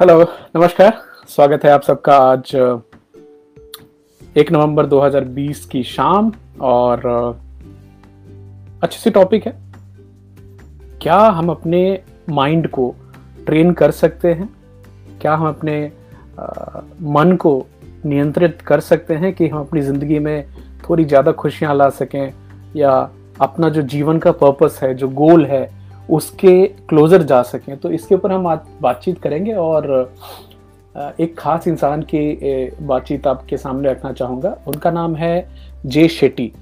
Hello नमस्कार। स्वागत है आप सबका आज एक नवंबर 2020 की शाम और अच्छी सी टॉपिक है। क्या हम अपने माइंड को ट्रेन कर सकते हैं? क्या हम अपने आ, मन को नियंत्रित कर सकते हैं कि हम अपनी ज़िंदगी में थोड़ी ज़्यादा खुशियाँ ला सकें? या अपना जो जीवन का पर्पस है जो गोल है उसके क्लोजर जा सकें। तो इसके ऊपर हम बातचीत करेंगे और एक खास इंसान की बातचीत आपके सामने रखना चाहूँगा। उनका नाम है जे शेट्टी।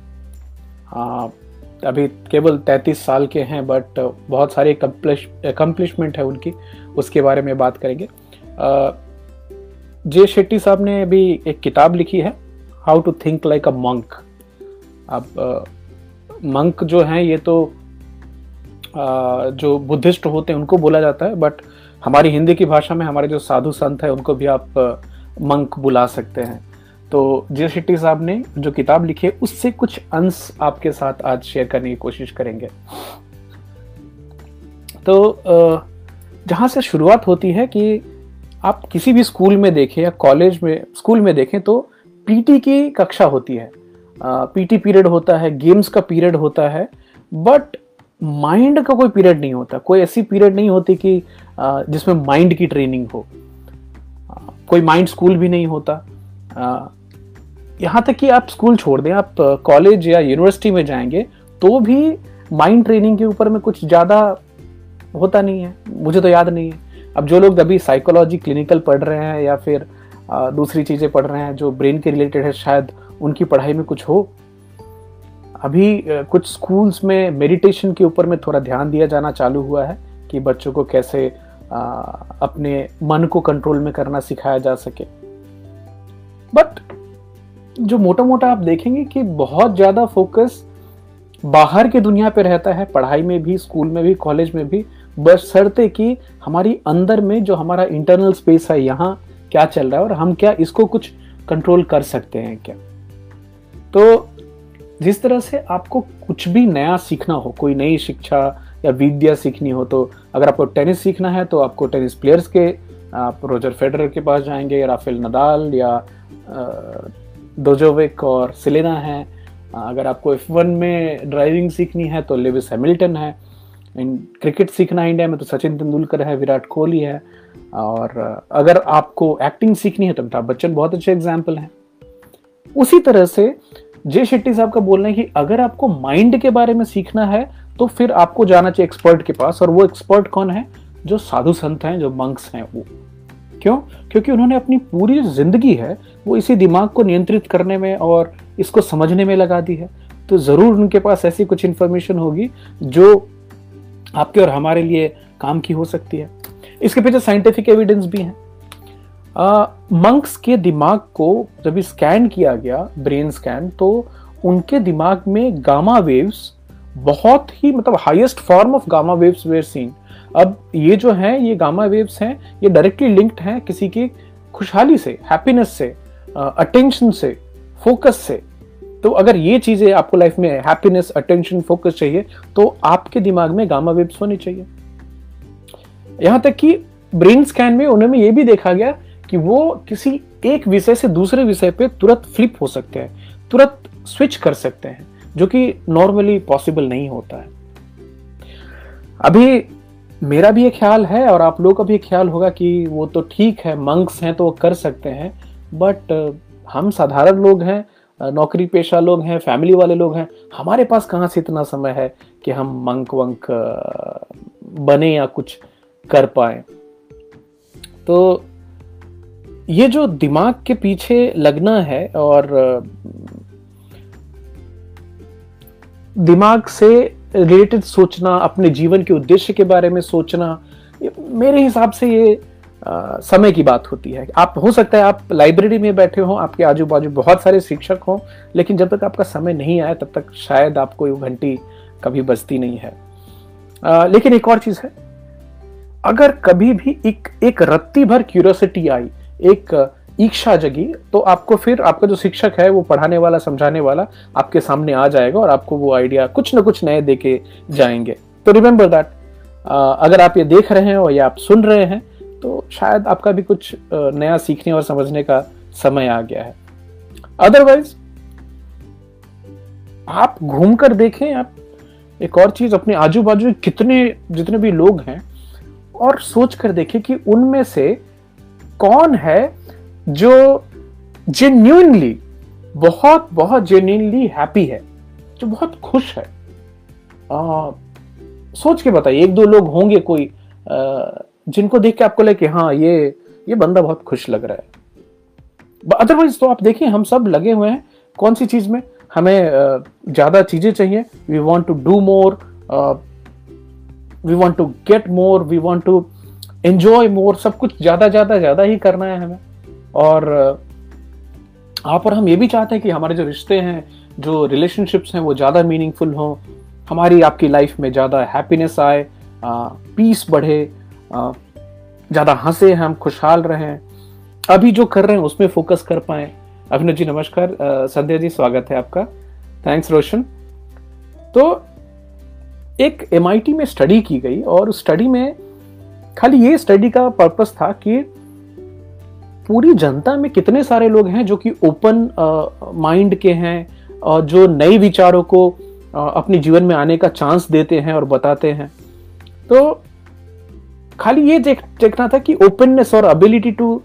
अभी केवल 33 साल के हैं बट बहुत सारे अकम्पलिशमेंट है उनकी। उसके बारे में बात करेंगे। जे शेट्टी साहब ने अभी एक किताब लिखी है how to think like a monk अब मंक जो हैं, ये तो जो बुद्धिस्ट होते हैं, उनको बोला जाता है बट हमारी हिंदी की भाषा में हमारे जो साधु संत है, उनको भी आप मंक बुला सकते हैं। तो जे शेट्टी साहब ने जो किताब लिखी है, उससे कुछ अंश आपके साथ आज शेयर करने की कोशिश करेंगे। तो जहाँ से शुरुआत होती है कि आप किसी भी स्कूल में देखें या कॉलेज में, स्कूल में देखें तो पीटी की कक्षा होती है। पीटी पीरियड होता है, गेम्स का पीरियड होता है बट माइंड का कोई पीरियड नहीं होता। कोई ऐसी पीरियड नहीं होती कि जिसमें माइंड की ट्रेनिंग हो। कोई माइंड स्कूल भी नहीं होता। यहाँ तक कि आप स्कूल छोड़ दें, आप कॉलेज या यूनिवर्सिटी में जाएँगे तो भी माइंड ट्रेनिंग के ऊपर में कुछ ज़्यादा होता नहीं है। मुझे तो याद नहीं है। अब जो लोग अभी साइकोलॉजी क्लिनिकल पढ़ रहे हैं या फिर दूसरी चीज़ें पढ़ रहे हैं जो ब्रेन के रिलेटेड है, शायद उनकी पढ़ाई में कुछ हो अभी कुछ स्कूल्स में मेडिटेशन के ऊपर में थोड़ा ध्यान दिया जाना चालू हुआ है कि बच्चों को कैसे आ, अपने मन को कंट्रोल में करना सिखाया जा सके। बट जो मोटा मोटा आप देखेंगे कि बहुत ज़्यादा फोकस बाहर की दुनिया पे रहता है पढ़ाई में भी स्कूल में भी कॉलेज में भी बस शर्ते कि हमारी अंदर में जो हमारा इंटरनल स्पेस है यहाँ क्या चल रहा है और हम क्या इसको कुछ कंट्रोल कर सकते हैं क्या? तो जिस तरह से आपको कुछ भी नया सीखना हो, कोई नई शिक्षा या विद्या सीखनी हो तो अगर आपको टेनिस सीखना है तो आपको टेनिस प्लेयर्स के, आप रोजर फेडरर के पास जाएँगे या राफेल नदाल या दोजोविक और सिलेना है। अगर आपको एफ़ वन में ड्राइविंग सीखनी है तो लेविस हैमिल्टन है। क्रिकेट सीखना है इंडिया में तो सचिन तेंदुलकर है, विराट कोहली है। और अगर आपको एक्टिंग सीखनी है तो अमिताभ बच्चन, बहुत अच्छे एग्ज़ाम्पल हैं। उसी तरह से जे शेट्टी साहब का बोलना है कि अगर आपको माइंड के बारे में सीखना है तो फिर आपको जाना चाहिए एक्सपर्ट के पास, और वो एक्सपर्ट कौन है? जो साधु संत हैं, जो मंक्स हैं वो। क्यों? क्योंकि उन्होंने अपनी पूरी ज़िंदगी है, वो इसी दिमाग को नियंत्रित करने में और इसको समझने में लगा दी है। तो ज़रूर उनके पास ऐसी कुछ इंफॉर्मेशन होगी, जो आपके और हमारे लिए काम की हो सकती है। इसके पीछे साइंटिफिक एविडेंस भी है। मंक्स के दिमाग को जब स्कैन किया गया ब्रेन स्कैन तो उनके दिमाग में गामा वेव्स बहुत ही मतलब highest form of gamma waves were seen अब ये जो है, ये गामा वेव्स हैं, ये डायरेक्टली लिंक्ड हैं किसी की खुशहाली से हैप्पीनेस से अटेंशन से फोकस से. तो अगर ये चीज़ें आपको लाइफ में हैप्पीनेस अटेंशन फोकस चाहिए तो आपके दिमाग में गामा वेव्स होनी चाहिए. यहाँ तक कि ब्रेन स्कैन में उन्होंने ये भी देखा गया कि वो किसी एक विषय से दूसरे विषय पे तुरंत फ्लिप हो सकते हैं, तुरंत स्विच कर सकते हैं, जो कि नॉर्मली पॉसिबल नहीं होता है। अभी मेरा भी ये ख्याल है और आप लोगों का भी ख्याल होगा कि वो तो ठीक है मंक्स हैं तो वो कर सकते हैं बट हम साधारण लोग हैं नौकरी पेशा लोग हैं फैमिली वाले लोग हैं, हमारे पास कहाँ से इतना समय है कि हम मंक वंक बने या कुछ कर पाए? तो ये जो दिमाग के पीछे लगना है और दिमाग से रिलेटेड सोचना अपने जीवन के उद्देश्य के बारे में सोचना मेरे हिसाब से ये आ, समय की बात होती है। आप हो सकता है आप लाइब्रेरी में बैठे हो आपके आजू बाजू बहुत सारे शिक्षक हो लेकिन जब तक आपका समय नहीं आया तब तक शायद आपको घंटी कभी बजती नहीं है। आ, लेकिन एक और चीज़ है। अगर कभी भी एक एक रत्ती भर क्यूरियोसिटी आई एक इच्छा जगी तो आपको फिर आपका जो शिक्षक है, वो पढ़ाने वाला, समझाने वाला, आपके सामने आ जाएगा और आपको वो आइडिया कुछ ना कुछ नए देके जाएँगे। तो रिमेंबर दैट अगर आप ये देख रहे हैं और या आप सुन रहे हैं तो शायद आपका भी कुछ नया सीखने और समझने का समय आ गया है। अदरवाइज़ आप घूमकर देखें आप, एक और चीज़ अपने आजू बाजू कितने, जितने भी लोग हैं, और सोच कर देखें कि उनमें से कौन है जो जेन्यूनली बहुत बहुत जेन्यूनली हैप्पी है जो बहुत खुश है? आ, सोच के बताइए एक दो लोग होंगे कोई आ, जिनको देख के आपको लगे कि हाँ ये ये बंदा बहुत खुश लग रहा है। अदरवाइज़ तो आप देखिए हम सब लगे हुए हैं कौन सी चीज़ में? हमें ज़्यादा चीज़ें चाहिए। We want to do more we want to get more we want to enjoy more सब कुछ ज़्यादा ज़्यादा ज़्यादा ही करना है हमें। और आप और हम ये भी चाहते हैं कि हमारे जो रिश्ते हैं, जो रिलेशनशिप्स हैं, वो ज़्यादा मीनिंगफुल हों, हमारी आपकी लाइफ में ज़्यादा हैप्पीनेस आए पीस बढ़े ज़्यादा हंसे हम, खुशहाल रहें, अभी जो कर रहे हैं उसमें फोकस कर पाए। अभिनव जी, नमस्कार संध्या जी, स्वागत है आपका। थैंक्स रोशन तो एक एमआईटी में स्टडी की गई और उस स्टडी में खाली ये स्टडी का पर्पस था कि पूरी जनता में कितने सारे लोग हैं जो कि ओपन माइंड के हैं और जो नए विचारों को अपने जीवन में आने का चांस देते हैं और बताते हैं। तो खाली ये देख, देखना था कि ओपननेस और ability to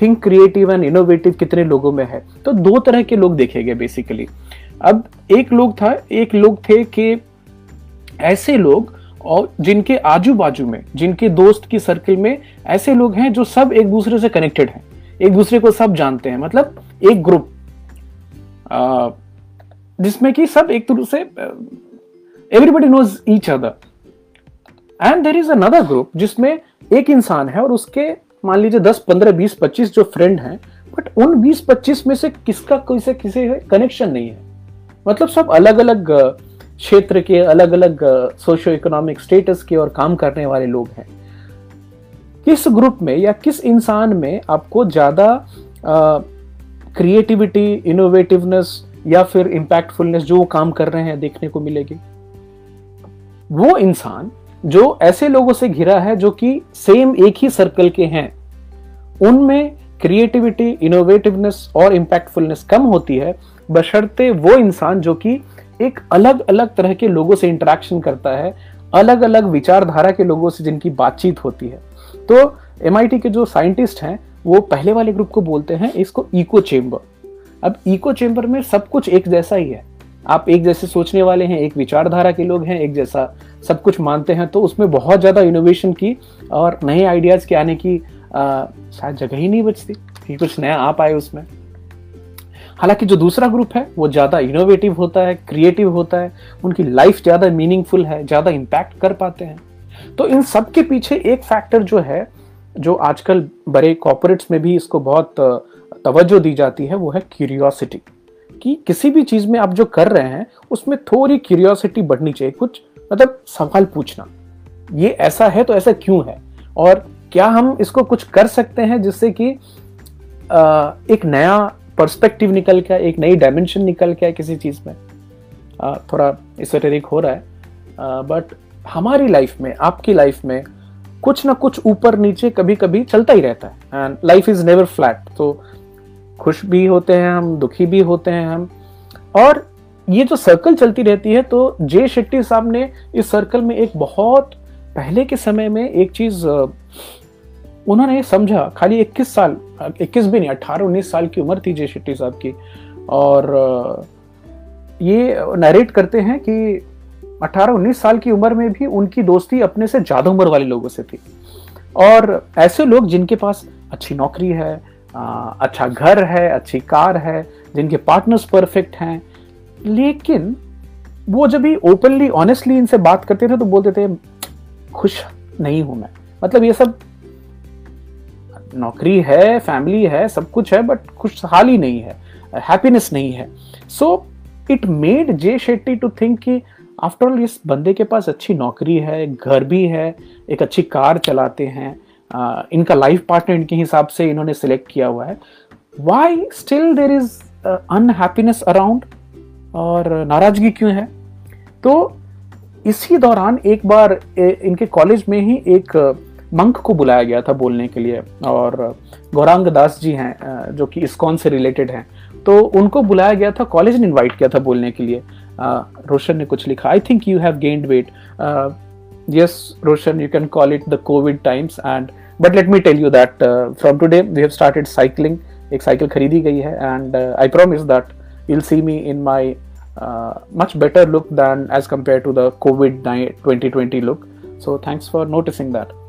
think creative and innovative कितने लोगों में है। तो दो तरह के लोग देखे गए बेसिकली अब एक लोग था, एक लोग थे कि ऐसे लोग और जिनके आजू बाजू में, जिनके दोस्त की सर्कल में ऐसे लोग हैं जो सब एक दूसरे से कनेक्टेड हैं। एक दूसरे को सब जानते हैं मतलब एक ग्रुप जिसमें कि सब एक दूसरे everybody knows each other and there is another group जिसमें एक इंसान है और उसके, मान लीजिए दस, पंद्रह, बीस, पच्चीस जो फ्रेंड हैं बट उन बीस, पच्चीस में से किसका कोई से किसी कनेक्शन नहीं है। मतलब सब अलग अलग क्षेत्र के अलग अलग सोशो इकोनॉमिक स्टेटस के और काम करने वाले लोग हैं। किस ग्रुप में या किस इंसान में आपको ज़्यादा क्रिएटिविटी इनोवेटिवनेस या फिर इंपैक्टफुलनेस जो काम कर रहे हैं देखने को मिलेगी? वो इंसान जो ऐसे लोगों से घिरा है जो कि सेम एक ही सर्कल के हैं, उनमें क्रिएटिविटी इनोवेटिवनेस और इंपैक्टफुलनेस कम होती है, बशर्ते वो इंसान जो कि एक अलग अलग तरह के लोगों से इंटरेक्शन करता है अलग अलग विचारधारा के लोगों से जिनकी बातचीत होती है। तो एम के जो साइंटिस्ट हैं, वो पहले वाले ग्रुप को बोलते हैं इसको इको चेम्बर अब इको चेम्बर में सब कुछ एक जैसा ही है। आप एक जैसे सोचने वाले हैं, एक विचारधारा के लोग हैं, एक जैसा सब कुछ मानते हैं तो उसमें बहुत ज़्यादा इनोवेशन की और नए आइडियाज़ के आने की शायद जगह ही नहीं बचती। कि कुछ नया आ पाए उसमें। हालाँकि जो दूसरा ग्रुप है, वो ज़्यादा इनोवेटिव होता है क्रिएटिव होता है, उनकी लाइफ ज़्यादा मीनिंगफुल है, ज़्यादा इम्पैक्ट कर पाते हैं। तो इन सब के पीछे एक फैक्टर जो है, जो आजकल बड़े कॉपोरेट्स में भी इसको बहुत तवज्जो दी जाती है, वो है क्यूरियोसिटी कि किसी भी चीज़ में आप जो कर रहे हैं, उसमें थोड़ी क्यूरियोसिटी बढ़नी चाहिए, कुछ मतलब सवाल पूछना। ये ऐसा है तो ऐसा क्यों है? और क्या हम इसको कुछ कर सकते हैं जिससे कि एक नया पर्सपेक्टिव निकल के एक नई डायमेंशन निकल के किसी चीज़ में। आ, थोड़ा इसोटेरिक हो रहा है। बट हमारी लाइफ में आपकी लाइफ में कुछ ना कुछ ऊपर नीचे कभी कभी चलता ही रहता है। And life is never flat तो खुश भी होते हैं हम दुखी भी होते हैं हम। और ये जो सर्कल चलती रहती है तो जे शेट्टी साहब ने इस सर्कल में एक बहुत पहले के समय में एक चीज़ उन्होंने समझा, खाली 21 साल 21 भी नहीं 18 19 साल की उम्र थी जय शेट्टी साहब की। और ये नरेट करते हैं कि 18-19 साल की उम्र में भी उनकी दोस्ती अपने से ज़्यादा उम्र वाले लोगों से थी। और ऐसे लोग जिनके पास अच्छी नौकरी है अच्छा घर है, अच्छी कार है, जिनके पार्टनर्स परफेक्ट हैं, लेकिन वो जब भी ओपनली ऑनेस्टली इनसे बात करते थे तो बोलते थे, खुश नहीं हूँ मैं। मतलब ये सब नौकरी है फैमिली है, सब कुछ है बट खुशहाली नहीं है हैप्पीनेस नहीं है। So it made Jay Shetty to think कि आफ्टर ऑल इस बंदे के पास अच्छी नौकरी है, घर भी है, एक अच्छी कार चलाते हैं इनका लाइफ पार्टनर इनके हिसाब से इन्होंने सिलेक्ट किया हुआ है। Why still there is unhappiness around और नाराज़गी क्यों है? तो इसी दौरान एक बार इनके कॉलेज में ही एक मंक को बुलाया गया था बोलने के लिए, और गौरांग दास जी हैं जो कि इस्कॉन से रिलेटेड हैं तो उनको बुलाया गया था कॉलेज ने इनवाइट किया था बोलने के लिए। रोशन ने कुछ लिखा I think you have gained weight yes Roshan you can call it the covid times and but let me tell you that from today we have started cycling एक साइकिल खरीदी गई है and I promise that you'll see me in my much better look than as compared to the covid twenty twenty look so thanks for noticing that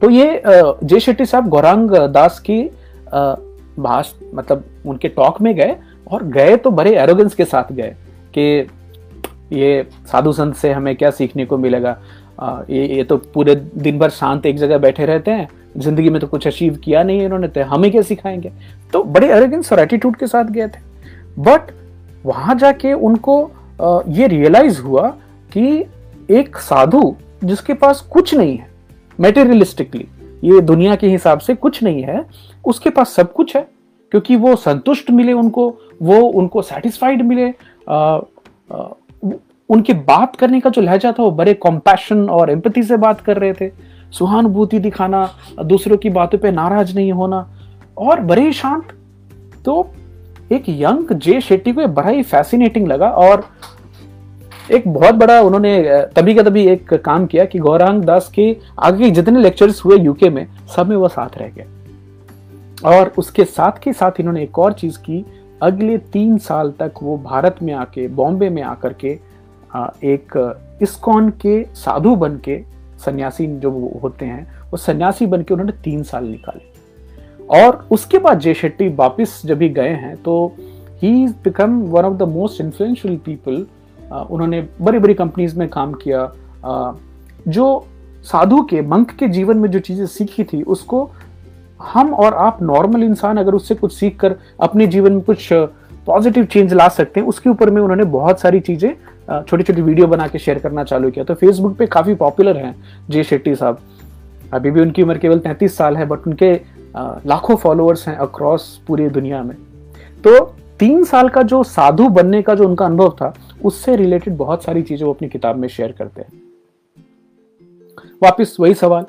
तो ये जय शेट्टी साहब गौरांग दास की भाष मतलब उनके टॉक में गए और गए तो बड़े एरोगेंस के साथ गए कि ये साधु संत से हमें क्या सीखने को मिलेगा। ये ये तो पूरे दिन भर शांत एक जगह बैठे रहते हैं, ज़िंदगी में तो कुछ अचीव किया नहीं है इन्होंने तो हमें क्या सिखाएँगे? तो बड़े एरोगेंस और एटीट्यूड के साथ गए थे। बट वहाँ जाके उनको ये रियलाइज़ हुआ कि एक साधु जिसके पास कुछ नहीं है मेटेरियलिस्टिकली ये दुनिया के हिसाब से कुछ नहीं है उसके पास सब कुछ है क्योंकि वो संतुष्ट मिले उनको वो उनको सेटिस्फाइड मिले आ, आ, उनकी बात करने का जो लहजा था वो बड़े कॉम्पैशन और एम्पति से बात कर रहे थे। सुहानुभूति दिखाना दूसरों की बातों पे नाराज़ नहीं होना और बड़े शांत। तो एक यंग जे शेट्टी को बड़ा ही फैसिनेटिंग लगा और एक बहुत बड़ा उन्होंने तभी का तभी एक काम किया कि गौरांग दास के आगे के जितने लेक्चर्स हुए यूके में, सब में वो साथ रह गए। और उसके साथ के साथ इन्होंने एक और चीज़ की, अगले तीन साल तक वो भारत में आके, बॉम्बे में आकर के एक इस्कॉन के साधु बन के, सन्यासी जो होते हैं, वो सन्यासी बन के उन्होंने तीन साल निकाले। और उसके बाद जय शेट्टी वापिस जब भी गए हैं तो he is become one of the most influential people उन्होंने बड़ी बड़ी कंपनीज़ में काम किया। जो साधु के, मंक के जीवन में जो चीज़ें सीखी थी, उसको हम और आप नॉर्मल इंसान अगर उससे कुछ सीख कर अपने जीवन में कुछ पॉजिटिव चेंज ला सकते हैं, उसके ऊपर में उन्होंने बहुत सारी चीज़ें छोटी छोटी वीडियो बना के शेयर करना चालू किया। तो फेसबुक पे काफ़ी पॉपुलर हैं जे शेट्टी साहब। अभी भी उनकी उम्र केवल तैंतीस साल है बट उनके लाखों फॉलोअर्स हैं अक्रॉस पूरी दुनिया में। तो तीन साल का जो साधु बनने का जो उनका अनुभव था उससे रिलेटेड बहुत सारी चीज़ें वो अपनी किताब में शेयर करते हैं। वापिस वही सवाल।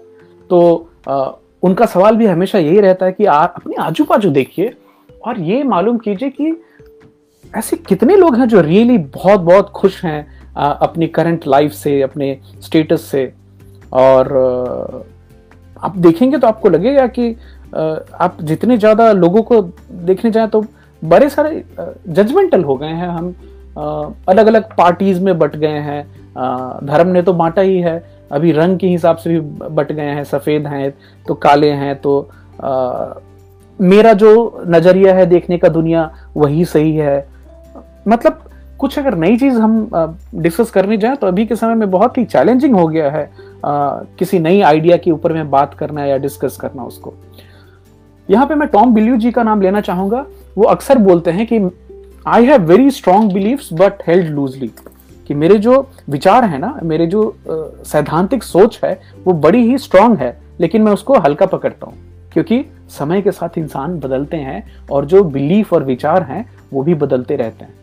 तो आ, उनका सवाल भी हमेशा यही रहता है कि आप अपने आजू बाजू देखिए और ये मालूम कीजिए कि ऐसे कितने लोग हैं जो रियली बहुत बहुत खुश हैं अपनी करंट लाइफ से अपने स्टेटस से। और आप देखेंगे तो आपको लगेगा कि आप जितने ज़्यादा लोगों को देखने जाए तो बड़े सारे जजमेंटल हो गए हैं हम। अलग अलग पार्टीज़ में बट गए हैं। धर्म ने तो बांटा ही है। अभी रंग के हिसाब से भी बट गए हैं सफ़ेद हैं तो काले हैं तो आ, मेरा जो नज़रिया है देखने का दुनिया वही सही है। मतलब कुछ अगर नई चीज़ हम डिस्कस करने जाए तो अभी के समय में बहुत ही चैलेंजिंग हो गया है आ, किसी नई आइडिया के ऊपर में बात करना या डिस्कस करना उसको। यहाँ पे मैं टॉम बिल्यू जी का नाम लेना चाहूँगा। वो अक्सर बोलते हैं कि I have very strong beliefs but held loosely कि मेरे जो विचार है ना, मेरे जो सैद्धांतिक सोच है, वो बड़ी ही स्ट्रांग है, लेकिन मैं उसको हल्का पकड़ता हूँ। क्योंकि समय के साथ इंसान बदलते हैं, और जो बिलीफ और विचार हैं, वो भी बदलते रहते हैं।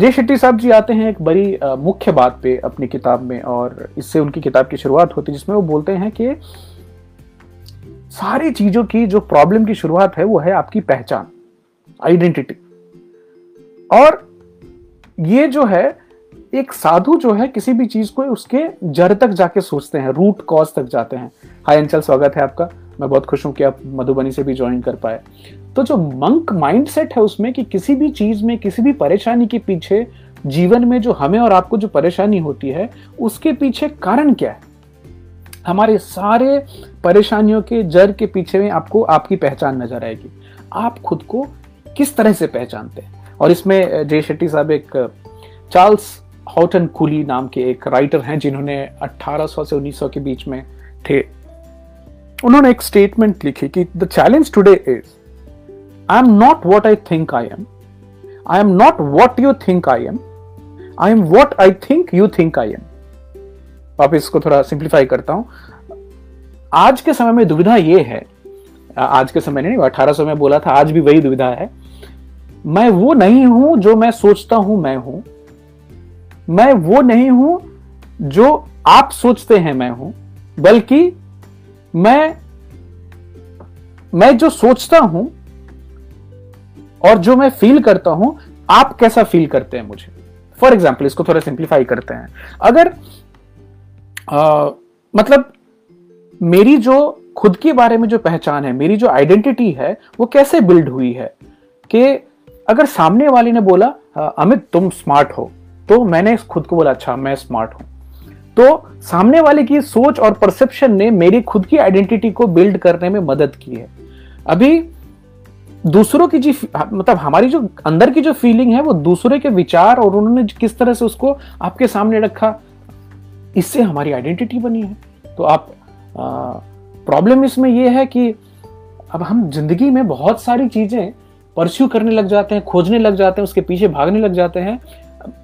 जय शेट्टी साहब जी आते हैं एक बड़ी मुख्य बात पे अपनी किताब में, और इससे उनकी किताब की शुरुआत होती है, जिसमें वो बोलते हैं कि सारी चीज़ों की जो प्रॉब्लम की शुरुआत है, वो है आपकी पहचान आइडेंटिटी और ये जो है, एक साधु जो है, किसी भी चीज़ को उसके जड़ तक जाके सोचते हैं रूट कॉज तक जाते हैं। हाय अंचल स्वागत है आपका। मैं बहुत खुश हूँ कि आप मधुबनी से भी ज्वाइन कर पाए। तो जो मंक माइंडसेट है उसमें कि किसी भी चीज़ में, किसी भी परेशानी के पीछे, जीवन में जो हमें और आपको जो परेशानी होती है, उसके पीछे कारण क्या है? हमारे सारे परेशानियों के जड़ के पीछे में आपको आपकी पहचान नज़र आएगी। आप खुद को किस तरह से पहचानते हैं? और इसमें जय शेट्टी साहब एक चार्ल्स हॉटन कुली नाम के एक राइटर हैं, जिन्होंने 1800 से 1900 के बीच में थे। उन्होंने एक स्टेटमेंट लिखी कि the challenge today is I am not what I think I am I am not what you think I am I am what I think you think I am आप इसको थोड़ा सिंप्लीफाई करता हूँ। आज के समय में दुविधा ये है आज के समय नहीं, अठारह सौ में बोला था, आज भी वही दुविधा है। मैं वो नहीं हूँ जो मैं सोचता हूँ मैं हूँ। मैं वो नहीं हूँ जो आप सोचते हैं मैं हूँ बल्कि मैं मैं जो सोचता हूँ और जो मैं फील करता हूँ आप कैसा फील करते हैं मुझे। फॉर एग्ज़ाम्पल इसको थोड़ा सिंप्लीफाई करते हैं। अगर आ, मतलब मेरी जो खुद के बारे में जो पहचान है मेरी जो आइडेंटिटी है वो कैसे बिल्ड हुई है कि अगर सामने वाले ने बोला अमित, तुम स्मार्ट हो। तो मैंने खुद को बोला अच्छा मैं स्मार्ट हूँ। तो सामने वाले की सोच और परसेप्शन ने मेरी खुद की आइडेंटिटी को बिल्ड करने में मदद की है। अभी दूसरों की जी मतलब हमारी जो अंदर की जो फीलिंग है, वो दूसरे के विचार और उन्होंने किस तरह से उसको आपके सामने रखा, इससे हमारी आइडेंटिटी बनी है। तो आप प्रॉब्लम इसमें यह है कि अब हम ज़िंदगी में बहुत सारी चीज़ें परस्यू करने लग जाते हैं, खोजने लग जाते हैं, उसके पीछे भागने लग जाते हैं।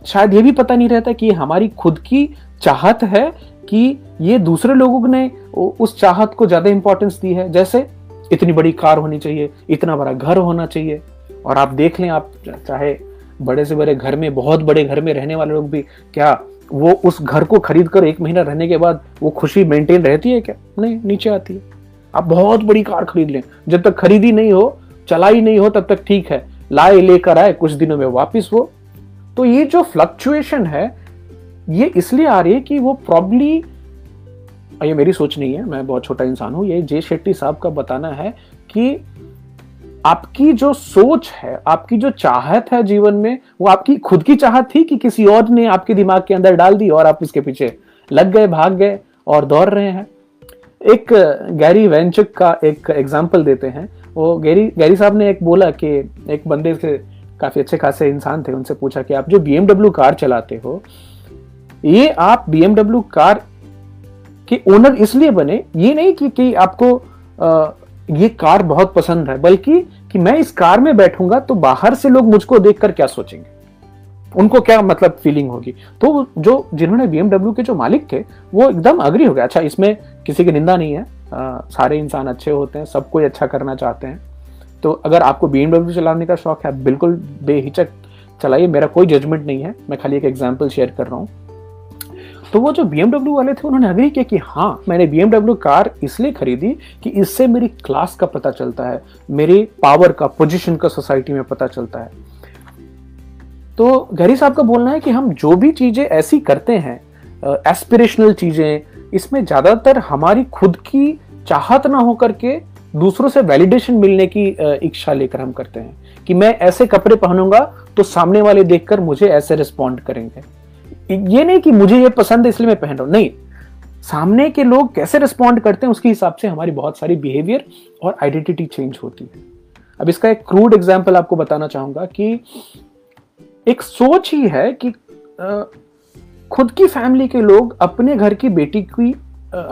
शायद ये भी पता नहीं रहता कि हमारी खुद की चाहत है कि ये दूसरे लोगों ने उस चाहत को ज़्यादा इंपॉर्टेंस दी है। जैसे इतनी बड़ी कार होनी चाहिए, इतना बड़ा घर होना चाहिए। और आप देख लें, आप चाहे बड़े से बड़े घर में, बहुत बड़े घर में रहने वाले लोग भी, क्या वो उस घर को खरीद कर एक महीना रहने के बाद वो खुशी मेंटेन रहती है क्या? नहीं, नीचे आती है। आप बहुत बड़ी कार खरीद लें। जब तक खरीदी नहीं हो चलाई नहीं हो तब तक ठीक है। लाए, लेकर आए, कुछ दिनों में वापिस वो तो ये जो फ्लक्चुएशन है, ये इसलिए आ रही है कि वो प्रॉब्ली ये मेरी सोच नहीं है, मैं बहुत छोटा इंसान हूँ, ये जे शेट्टी साहब का बताना है कि आपकी जो सोच है, आपकी जो चाहत है जीवन में, वो आपकी खुद की चाहत थी कि किसी और ने आपके दिमाग के अंदर डाल दी और आप उसके पीछे लग गए, भाग गए और दौड़ रहे हैं। एक गैरी वेंचुक का एक एग्ज़ाम्पल देते हैं। वो गैरी गैरी साहब ने एक बोला कि एक बंदे से काफ़ी अच्छे खासे इंसान थे उनसे पूछा कि आप जो बी कार चलाते हो ये आप बीएमडब्ल्यू कार के ओनर इसलिए बने ये नहीं कि, कि आपको आ, ये कार बहुत पसंद है बल्कि कि मैं इस कार में बैठूँगा तो बाहर से लोग मुझको देखकर क्या सोचेंगे? उनको क्या मतलब फीलिंग होगी? तो जो जिन्होंने बीएमडब्ल्यू के जो मालिक थे वो एकदम अग्री हो गया अच्छा इसमें किसी की निंदा नहीं है। आ, सारे इंसान अच्छे होते हैं सब कोई अच्छा करना चाहते हैं। तो अगर आपको बीएमडब्ल्यू चलाने का शौक है बिल्कुल बेहिचक चलाइए। मेरा कोई जजमेंट नहीं है। मैं खाली एक एग्ज़ाम्पल शेयर कर रहा हूँ। तो वो जो बीएमडब्ल्यू वाले थे उन्होंने अग्री किया कि हाँ मैंने बीएमडब्ल्यू कार इसलिए खरीदी कि इससे मेरी क्लास का पता चलता है मेरी पावर का पोजिशन का सोसाइटी में पता चलता है। तो गहरी साहब का बोलना है कि हम जो भी चीज़ें ऐसी करते हैं एस्पिरेशनल चीज़ें, इसमें ज़्यादातर हमारी खुद की चाहत ना होकर के दूसरों से वैलिडेशन मिलने की इच्छा लेकर हम करते हैं कि मैं ऐसे कपड़े पहनूँगा तो सामने वाले देखकर मुझे ऐसे रिस्पॉन्ड करेंगे। ये नहीं कि मुझे ये पसंद है इसलिए मैं पहन रहा हूँ। नहीं, सामने के लोग कैसे रिस्पॉन्ड करते हैं उसके हिसाब से हमारी बहुत सारी बिहेवियर और आइडेंटिटी चेंज होती है। अब इसका एक क्रूड एग्ज़ाम्पल आपको बताना चाहूँगा कि एक सोच ही है कि खुद की फैमिली के लोग अपने घर की बेटी की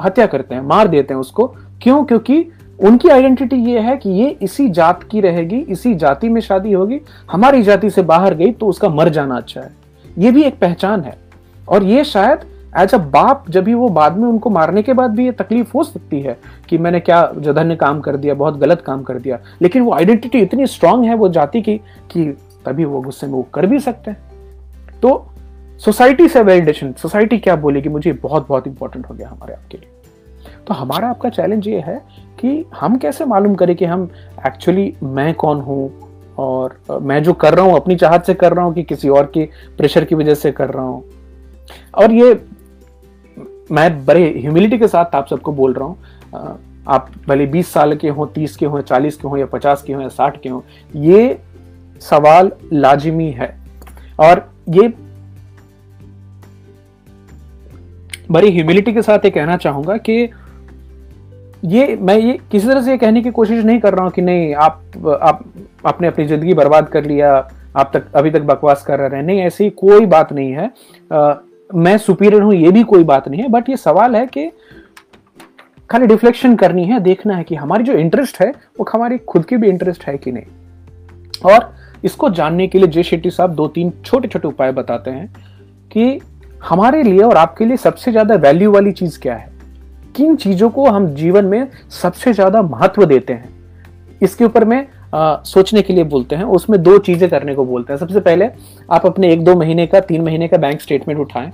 हत्या करते हैं, मार देते हैं उसको। क्यों? क्योंकि उनकी आइडेंटिटी ये है कि ये इसी जात की रहेगी, इसी जाति में शादी होगी, हमारी जाति से बाहर गई तो उसका मर जाना अच्छा है। ये भी एक पहचान है। और ये शायद एज अ बाप जब भी वो बाद में उनको मारने के बाद भी ये तकलीफ़ हो सकती है कि मैंने क्या जधन्य काम कर दिया, बहुत गलत काम कर दिया। लेकिन वो आइडेंटिटी इतनी स्ट्रांग है वो जाति की कि तभी वो गुस्से में वो कर भी सकते हैं। तो सोसाइटी से वैलिडेशन सोसाइटी क्या बोलेगी मुझे बहुत बहुत इंपॉर्टेंट हो गया हमारे आपके लिए। तो हमारा आपका चैलेंज ये है कि हम कैसे मालूम करें कि हम एक्चुअली मैं कौन हूँ और मैं जो कर रहा हूँ, अपनी चाहत से कर रहा हूँ कि किसी और के प्रेशर की वजह से कर रहा हूँ। और ये मैं बड़े ह्यूमिलिटी के साथ आप सबको बोल रहा हूँ आप भले 20 साल के हों 30 के हों 40 के हों या 50 के हों या 60 के हों, ये सवाल लाजिमी है। और ये बड़ी ह्यूमिलिटी के साथ ये कहना चाहूँगा कि ये मैं ये किसी तरह से ये कहने की कोशिश नहीं कर रहा हूँ कि नहीं आप आप आपने अपनी ज़िंदगी बर्बाद कर लिया आप तक अभी तक बकवास कर रहे हैं। नहीं ऐसी कोई बात नहीं है। आ, मैं सुपीरियर हूँ ये भी कोई बात नहीं है। बट ये सवाल है कि खाली डिफ्लेक्शन करनी है देखना है कि हमारी जो इंटरेस्ट है वो हमारी खुद की भी इंटरेस्ट है कि नहीं। और इसको जानने के लिए जय शेट्टी साहब दो तीन छोटे छोटे उपाय बताते हैं कि हमारे लिए और आपके लिए सबसे ज़्यादा वैल्यू वाली चीज़ क्या है? किन चीज़ों को हम जीवन में सबसे ज़्यादा महत्व देते हैं? इसके ऊपर में आ, सोचने के लिए बोलते हैं। उसमें दो चीज़ें करने को बोलते हैं। सबसे पहले आप अपने एक दो महीने का तीन महीने का बैंक स्टेटमेंट उठाएँ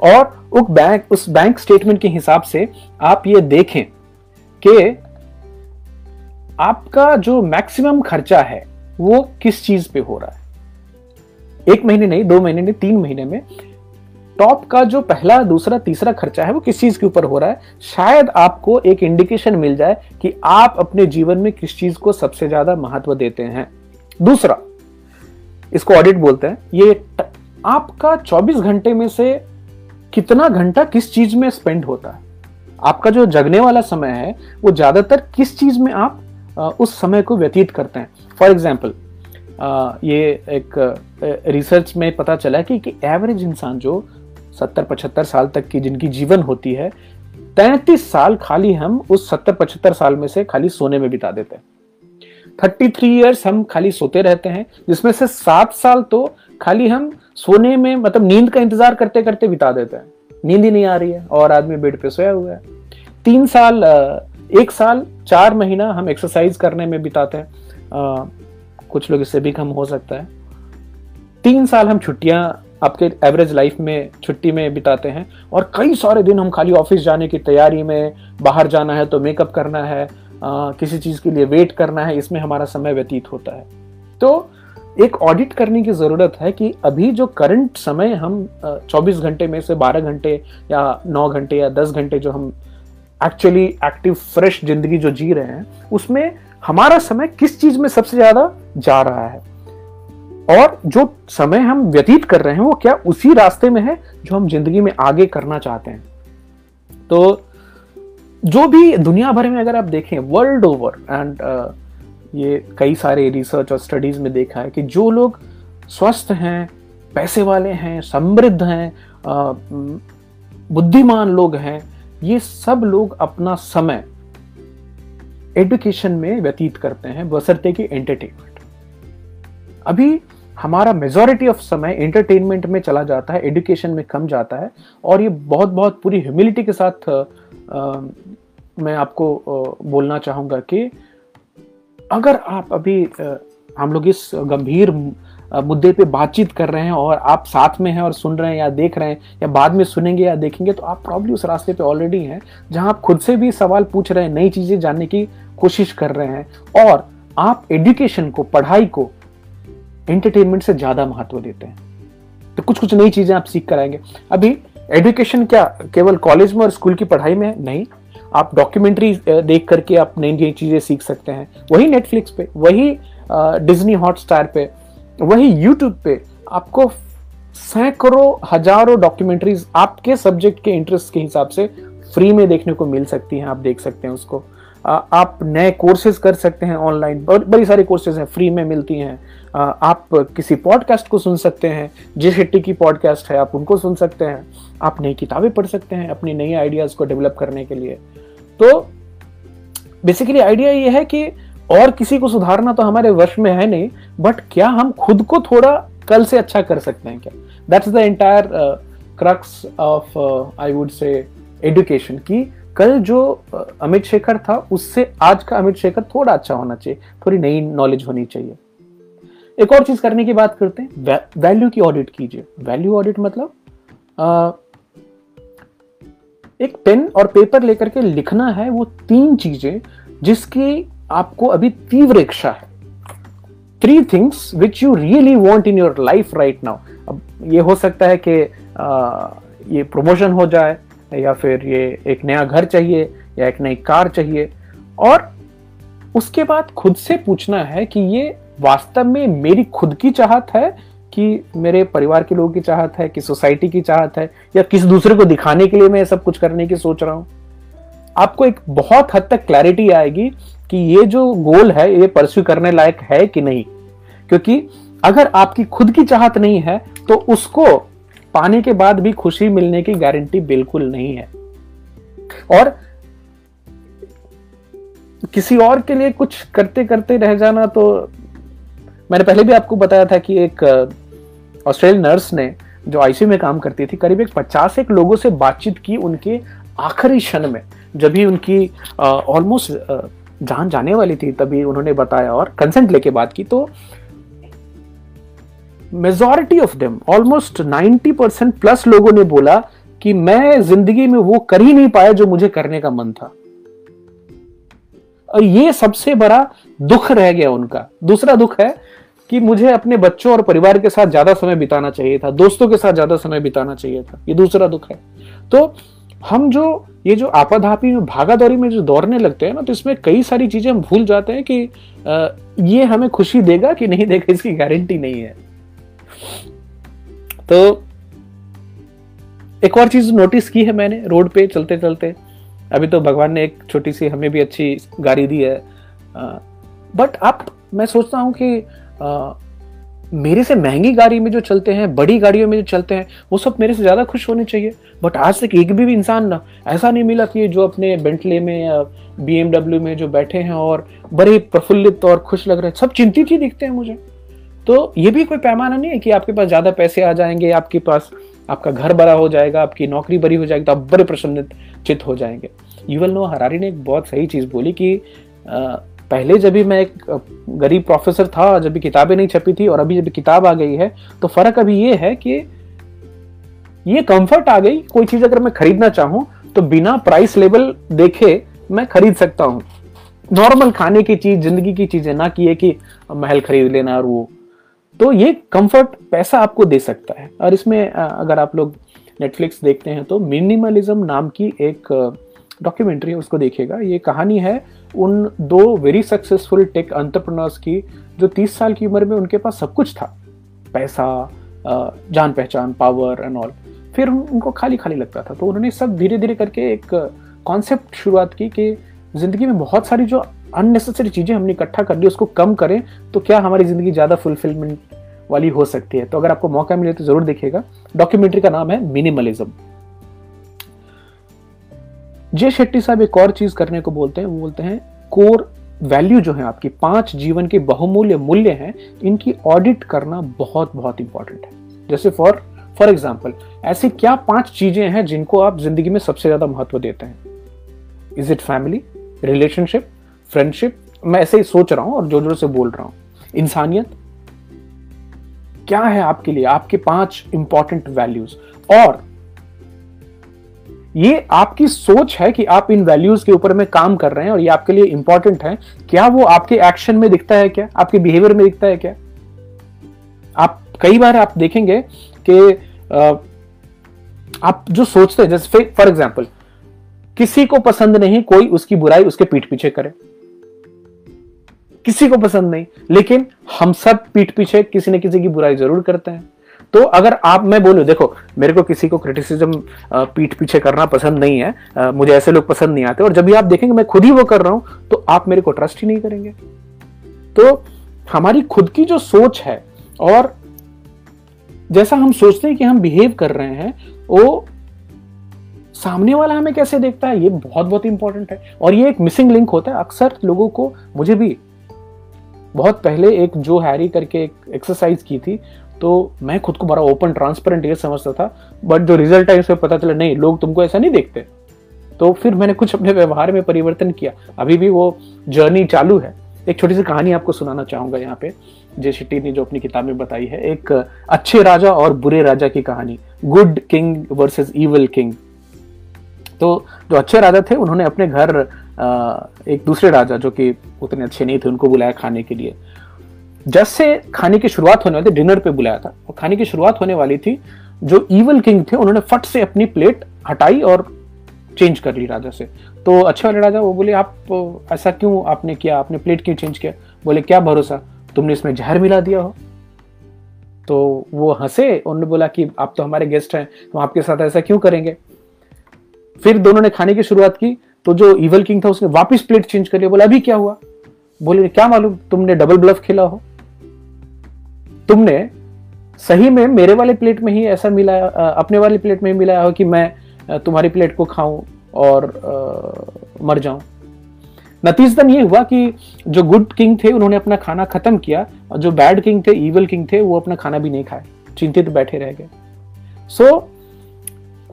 और उस बैंक उस बैंक स्टेटमेंट के हिसाब से आप ये देखें कि आपका जो मैक्सिमम खर्चा है वो किस चीज़ पे हो रहा है? एक महीने नहीं, दो महीने नहीं, तीन महीने में टॉप का जो पहला, दूसरा, तीसरा खर्चा है वो किस चीज़ के ऊपर हो रहा है? शायद आपको एक इंडिकेशन मिल जाए कि आप अपने जीवन में किस चीज़ को सबसे ज़्यादा महत्व देते हैं। दूसरा, इसको ऑडिट बोलते हैं, ये आपका 24 घंटे में से कितना घंटा किस चीज़ में स्पेंड होता है? आपका जो जगने वाला समय है, वो ज़्यादातर किस चीज़ में आप उस समय को व्यतीत करते हैं? फॉर एग्ज़ाम्पल ये एक रिसर्च में पता चला कि, एवरेज इंसान जो सत्तर पचहत्तर साल तक की जिनकी जीवन होती है तैतीस साल खाली हम उस सत्तर पचहत्तर साल में से खाली सोने में बिता देते हैं। थर्टी थ्री ईयर्स हम खाली सोते रहते हैं जिसमें से सात साल तो खाली हम सोने में मतलब नींद का इंतज़ार करते करते बिता देते हैं। नींद ही नहीं आ रही है और आदमी बेड पे सोया हुआ है। तीन साल एक साल चार महीना हम एक्सरसाइज करने में बिताते हैं। आ, कुछ लोग इससे भी कम हो सकता है। तीन साल हम छुट्टियाँ आपके एवरेज लाइफ में छुट्टी में बिताते हैं और कई सारे दिन हम खाली ऑफ़िस जाने की तैयारी में बाहर जाना है तो मेकअप करना है आ, किसी चीज़ के लिए वेट करना है इसमें हमारा समय व्यतीत होता है। तो एक ऑडिट करने की ज़रूरत है कि अभी जो करंट समय हम 24 घंटे में से 12 घंटे या 9 घंटे या 10 घंटे जो हम एक्चुअली एक्टिव फ्रेश ज़िंदगी जो जी रहे हैं उसमें हमारा समय किस चीज़ में सबसे ज़्यादा जा रहा है? और जो समय हम व्यतीत कर रहे हैं, वो क्या उसी रास्ते में है जो हम ज़िंदगी में आगे करना चाहते हैं? तो जो भी दुनिया भर में अगर आप देखें वर्ल्ड ओवर एंड ये कई सारे रिसर्च और स्टडीज़ में देखा है कि जो लोग स्वस्थ हैं, पैसे वाले हैं, समृद्ध हैं बुद्धिमान लोग हैं, ये सब लोग अपना समय एडुकेशन में व्यतीत करते हैं बसरते की एंटरटेनमेंट अभी हमारा मेजोरिटी ऑफ़ समय एंटरटेनमेंट में चला जाता है एडुकेशन में कम जाता है और ये बहुत बहुत पूरी ह्यूमिलिटी के साथ आ, मैं आपको आ, बोलना चाहूँगा कि अगर आप अभी आ, हम लोग इस गंभीर मुद्दे पे बातचीत कर रहे हैं और आप साथ में हैं और सुन रहे हैं या देख रहे हैं या बाद में सुनेंगे या देखेंगे तो आप प्रॉब्ली उस रास्ते पे ऑलरेडी हैं जहाँ आप खुद से भी सवाल पूछ रहे हैं, नई चीज़ें जानने की कोशिश कर रहे हैं और आप एजुकेशन को, पढ़ाई को एंटरटेनमेंट से ज़्यादा महत्व देते हैं। तो कुछ कुछ नई चीज़ें आप सीख कर आएँगे। अभी एडुकेशन क्या, केवल कॉलेज में और स्कूल की पढ़ाई में है? नहीं। आप डॉक्यूमेंट्री देख करके आप नई नई चीज़ें सीख सकते हैं। वही नेटफ्लिक्स पे, वही डिज्नी हॉटस्टार पे वही यूट्यूब पे आपको सैकड़ों, हज़ारों डॉक्यूमेंट्रीज आपके सब्जेक्ट के इंटरेस्ट के हिसाब से फ्री में देखने को मिल सकती हैं, आप देख सकते हैं उसको। आप नए कोर्सेज कर सकते हैं ऑनलाइन बड़ी सारी कोर्सेज हैं फ्री में मिलती हैं। आप किसी पॉडकास्ट को सुन सकते हैं, जे शेट्टी की पॉडकास्ट है, आप उनको सुन सकते हैं। आप नई किताबें पढ़ सकते हैं अपनी नई आइडियाज़ को डेवलप करने के लिए। तो बेसिकली आइडिया ये है कि और किसी को सुधारना तो हमारे वश में है नहीं बट क्या हम खुद को थोड़ा कल से अच्छा कर सकते हैं क्या? That's the entire crux of I would say education की कल जो uh, अमित शेखर था उससे आज का अमित शेखर थोड़ा अच्छा होना चाहिए थोड़ी नई नॉलेज होनी चाहिए। एक और चीज़ करने की बात करते हैं वैल्यू की ऑडिट कीजिए। वैल्यू ऑडिट मतलब आ, uh, एक पेन और पेपर लेकर के लिखना है वो तीन चीज़ें जिसकी आपको अभी तीव्र इच्छा है। Three things which you really want in your life right now अब ये हो सकता है कि ये प्रमोशन हो जाए, या फिर ये एक नया घर चाहिए, या एक नई कार चाहिए। और उसके बाद खुद से पूछना है कि ये वास्तव में मेरी खुद की चाहत है कि मेरे परिवार के लोगों की चाहत है, कि सोसाइटी की चाहत है, या किसी दूसरे को दिखाने के लिए मैं सब कुछ करने की सोच रहा हूँ। आपको एक बहुत हद तक क्लैरिटी आएगी कि ये जो गोल है, ये परस्यू करने लायक है कि नहीं? क्योंकि अगर आपकी खुद की चाहत नहीं है तो उसको पाने के बाद भी खुशी मिलने की गारंटी बिल्कुल नहीं है। और किसी और के लिए कुछ करते करते रह जाना तो मैंने पहले भी आपको बताया था कि एक ऑस्ट्रेलियन नर्स ने जो आईसीयू में काम करती थी, करीब एक पचास एक लोगों से बातचीत की उनके आखिरी क्षण में, जब भी उनकी ऑलमोस्ट जान जाने वाली थी, तभी उन्होंने बताया और कंसेंट लेके बात की। तो majority of them almost 90 percent plus लोगों ने बोला कि मैं ज़िंदगी में वो कर ही नहीं पाया जो मुझे करने का मन था। और ये सबसे बड़ा दुख रह गया उनका। दूसरा दुख है कि मुझे अपने बच्चों और परिवार के साथ ज़्यादा समय बिताना चाहिए था, दोस्तों के साथ ज़्यादा समय बिताना चाहिए था। ये दूसरा दुख है। तो हम जो, ये जो आपाधापी में भागा दौड़ी में जो दौड़ने लगते हैं ना तो इसमें कई सारी चीज़ें हम भूल जाते हैं कि ये हमें खुशी देगा कि नहीं देगा, इसकी गारंटी नहीं है। तो एक और चीज़ नोटिस की है मैंने, रोड पे चलते चलते। अभी तो भगवान ने एक छोटी सी हमें भी अच्छी गाड़ी दी है। बट आप, मैं सोचता हूँ कि मेरे से महँगी गाड़ी में जो चलते हैं बड़ी गाड़ियों में जो चलते हैं वो सब मेरे से ज़्यादा खुश होने चाहिए। बट आज तक एक भी, भी इंसान ना ऐसा नहीं मिला कि जो अपने बेंटले में बी में जो बैठे हैं और बड़े प्रफुल्लित और खुश लग रहे हैं सब चिंतित ही दिखते हैं मुझे। तो ये भी कोई पैमाना नहीं है कि आपके पास ज़्यादा पैसे आ जाएँगे आपके पास आपका घर बड़ा हो जाएगा आपकी नौकरी बड़ी हो जाएगी तो आप बड़े प्रसन्नित चित हो जाएँगे। यूवल नो हरारी ने एक बहुत सही चीज़ बोली कि पहले जब भी मैं एक गरीब प्रोफेसर था, जब भी किताबें नहीं छपी थी और अभी जब किताब आ गई है तो फ़र्क अभी ये है कि ये कंफर्ट आ गई, कोई चीज़ अगर मैं खरीदना चाहूँ तो बिना प्राइस लेवल देखे मैं खरीद सकता हूँ। नॉर्मल खाने की चीज़, ज़िंदगी की चीज़ें, ना कि है कि महल खरीद लेना और वो। तो ये कंफर्ट पैसा आपको दे सकता है। और इसमें अगर आप लोग नेटफ्लिक्स देखते हैं तो मिनिमलिज्म नाम की एक डॉक्यूमेंट्री है, उसको देखिएगा। ये कहानी है उन दो वेरी सक्सेसफुल टेक अंतरप्रनर्स की, जो 30 साल की उम्र में उनके पास सब कुछ था। पैसा जान पहचान पावर एंड ऑल फिर उनको खाली खाली लगता था। तो उन्होंने सब धीरे धीरे करके एक कॉन्सेप्ट शुरुआत की कि ज़िंदगी में बहुत सारी जो अननेसेसरी चीज़ें हमने इकट्ठा कर ली, उसको कम करें तो क्या हमारी ज़िंदगी ज़्यादा फुलफिलमेंट वाली हो सकती है? तो अगर आपको मौका मिले तो ज़रूर देखिएगा। डॉक्यूमेंट्री का नाम है मिनिमलिज्म जे शेट्टी साहब एक और चीज़ करने को बोलते हैं, वो बोलते हैं कोर वैल्यू जो है आपकी, पाँच जीवन के बहुमूल्य मूल्य हैं, इनकी ऑडिट करना बहुत बहुत इंपॉर्टेंट है। जैसे फॉर फॉर एग्ज़ाम्पल ऐसी क्या पाँच चीज़ें हैं जिनको आप ज़िंदगी में सबसे ज़्यादा महत्व देते हैं? Is it family relationship friendship मैं ऐसे ही सोच रहा हूँ और ज़ोर ज़ोर से बोल रहा हूँ। इंसानियत? क्या है आपके लिए? आपके पाँच इंपॉर्टेंट वैल्यूज़ और ये आपकी सोच है कि आप इन वैल्यूज़ के ऊपर में काम कर रहे हैं और ये आपके लिए इंपॉर्टेंट है। क्या वो आपके एक्शन में दिखता है क्या? आपके बिहेवियर में दिखता है क्या? आप, कई बार आप देखेंगे कि आप जो सोचते हैं, जैसे फॉर एग्ज़ाम्पल किसी को पसंद नहीं कोई उसकी बुराई उसके पीठ पीछे करे। किसी को पसंद नहीं, लेकिन हम सब पीठ पीछे किसी न किसी की बुराई ज़रूर करते हैं। तो अगर आप, मैं बोलू, देखो, मेरे को किसी को क्रिटिसिज्म पीठ पीछे करना पसंद नहीं है मुझे ऐसे लोग पसंद नहीं आते, और जब भी आप देखेंगे मैं खुद ही वो कर रहा हूँ तो आप मेरे को ट्रस्ट ही नहीं करेंगे। तो हमारी खुद की जो सोच है, और जैसा हम सोचते हैं कि हम बिहेव कर रहे हैं, वो सामने वाला हमें कैसे देखता है, ये बहुत बहुत इंपॉर्टेंट है। और ये एक मिसिंग लिंक होता है। अक्सर लोगों को, मुझे भी बहुत पहले एक जो हैरी करके एक एक्सरसाइज की थी तो मैं खुद को बड़ा ओपन ट्रांसपेरेंट ये समझता था बट जो रिज़ल्ट है उसमें पता चला, नहीं, लोग तुमको ऐसा नहीं देखते। तो फिर मैंने कुछ अपने व्यवहार में परिवर्तन किया। अभी भी वो जर्नी चालू है। एक छोटी सी कहानी आपको सुनाना चाहूँगा यहाँ पे। जे शेट्टी ने जो अपनी किताब में बताई है, एक अच्छे राजा और बुरे राजा की कहानी good king versus evil king तो जो अच्छे राजा थे, उन्होंने अपने घर एक दूसरे राजा, जो कि उतने अच्छे नहीं थे, उनको बुलाया खाने के लिए। जैसे खाने की शुरुआत होने वाली थी, डिनर पे बुलाया था। और खाने की शुरुआत होने वाली थी, जो ईवल किंग थे, उन्होंने फट से अपनी प्लेट हटाई और चेंज कर ली राजा से। तो अच्छे वाले राजा, वो बोले, आप, ऐसा क्यों आपने किया? आपने प्लेट क्यों चेंज किया? बोले, क्या भरोसा? तुमने इसमें जहर मिला दिया हो? तो वो हंसे उन्होंने बोला कि, आप तो हमारे गेस्ट हैं हम आपके साथ ऐसा क्यों करेंगे? फिर दोनों ने खाने की शुरुआत की तो जो इवल किंग था, उसने वापस प्लेट चेंज कर लिया। बोला, अभी क्या हुआ? बोले, क्या मालूम? तुमने डबल ब्लफ खेला हो। तुमने सही में मेरे वाले प्लेट में ही ऐसा मिलाया अपने वाले प्लेट में ही मिलाया हो कि मैं तुम्हारी प्लेट को खाऊं और आ, मर जाऊँ? नतीजतन ये हुआ कि जो गुड किंग थे उन्होंने अपना खाना खत्म किया और जो बैड किंग थे ईवल किंग थे वो अपना खाना भी नहीं खाए चिंतित बैठे रह गए। सो so,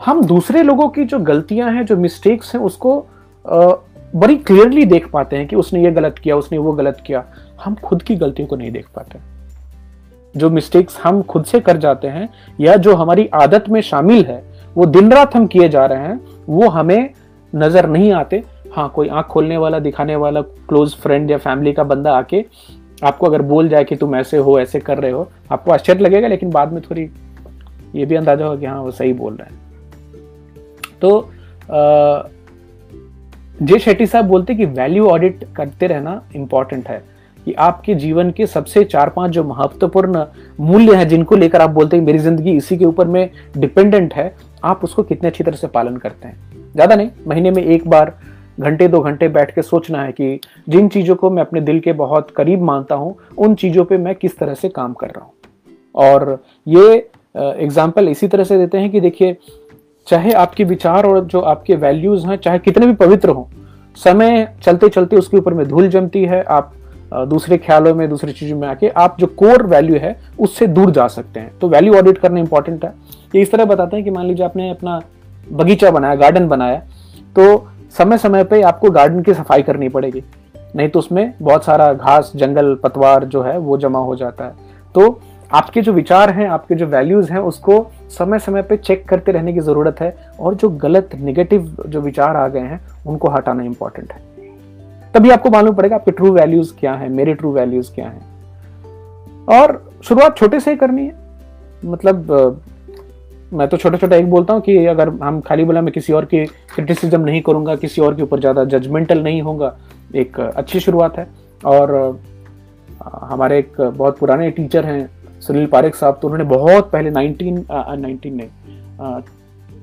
हम दूसरे लोगों की जो गलतियाँ हैं जो मिस्टेक्स हैं उसको आ, बड़ी क्लियरली देख पाते हैं कि उसने ये गलत किया उसने वो गलत किया। हम खुद की गलतियों को नहीं देख पाते। जो मिस्टेक्स हम खुद से कर जाते हैं, या जो हमारी आदत में शामिल है, वो दिन रात हम किए जा रहे हैं, वो हमें नज़र नहीं आते। हाँ कोई आँख खोलने वाला, दिखाने वाला क्लोज फ्रेंड या फैमिली का बंदा आके आपको अगर बोल जाए कि तुम ऐसे हो, ऐसे कर रहे हो, आपको आश्चर्य लगेगा, लेकिन बाद में थोड़ी ये भी अंदाज़ा होगा कि हाँ वो सही बोल रहे हैं। तो जे शेट्टी साहब बोलते कि वैल्यू ऑडिट करते रहना इंपॉर्टेंट है। कि आपके जीवन के सबसे चार पाँच जो महत्वपूर्ण मूल्य हैं, जिनको लेकर आप बोलते हैं, मेरी ज़िंदगी इसी के ऊपर में डिपेंडेंट है, आप उसको कितने अच्छी तरह से पालन करते हैं? ज़्यादा नहीं, महीने में एक बार, घंटे, दो घंटे बैठ के सोचना है कि जिन चीज़ों को मैं अपने दिल के बहुत करीब मानता हूँ, उन चीज़ों पर मैं किस तरह से काम कर रहा हूँ। और ये एग्ज़ाम्पल इसी तरह से देते हैं कि देखिए, चाहे आपके विचार और जो आपके वैल्यूज़ हैं, चाहे कितने भी पवित्र हों, समय चलते चलते उसके ऊपर में धूल जमती है, आप दूसरे ख्यालों में, दूसरी चीज़ों में आके आप जो कोर वैल्यू है, उससे दूर जा सकते हैं। तो वैल्यू ऑडिट करना इंपॉर्टेंट है। ये इस तरह बताते हैं कि मान लीजिए आपने अपना बगीचा बनाया गार्डन बनाया तो समय समय पर आपको गार्डन की सफ़ाई करनी पड़ेगी। नहीं तो उसमें बहुत सारा घास, जंगल, पतवार जो है, वो जमा हो जाता है। तो आपके जो विचार हैं, आपके जो वैल्यूज़ हैं, उसको समय समय पे चेक करते रहने की ज़रूरत है और जो गलत निगेटिव जो विचार आ गए हैं, उनको हटाना इंपॉर्टेंट है। तभी आपको मालूम पड़ेगा आपके ट्रू वैल्यूज़ क्या है, मेरे ट्रू वैल्यूज़ क्या है। और शुरुआत छोटे से ही करनी है। मतलब मैं तो छोटा छोटा एक बोलता हूँ कि अगर हम खाली बोला मैं किसी और की क्रिटिसिज्म नहीं करूँगा, किसी और के ऊपर ज़्यादा जजमेंटल नहीं होगा एक अच्छी शुरुआत है। और हमारे एक बहुत पुराने टीचर हैं, सुनील पारेख साहब तो उन्होंने बहुत पहले 19 नाइनटीन नहीं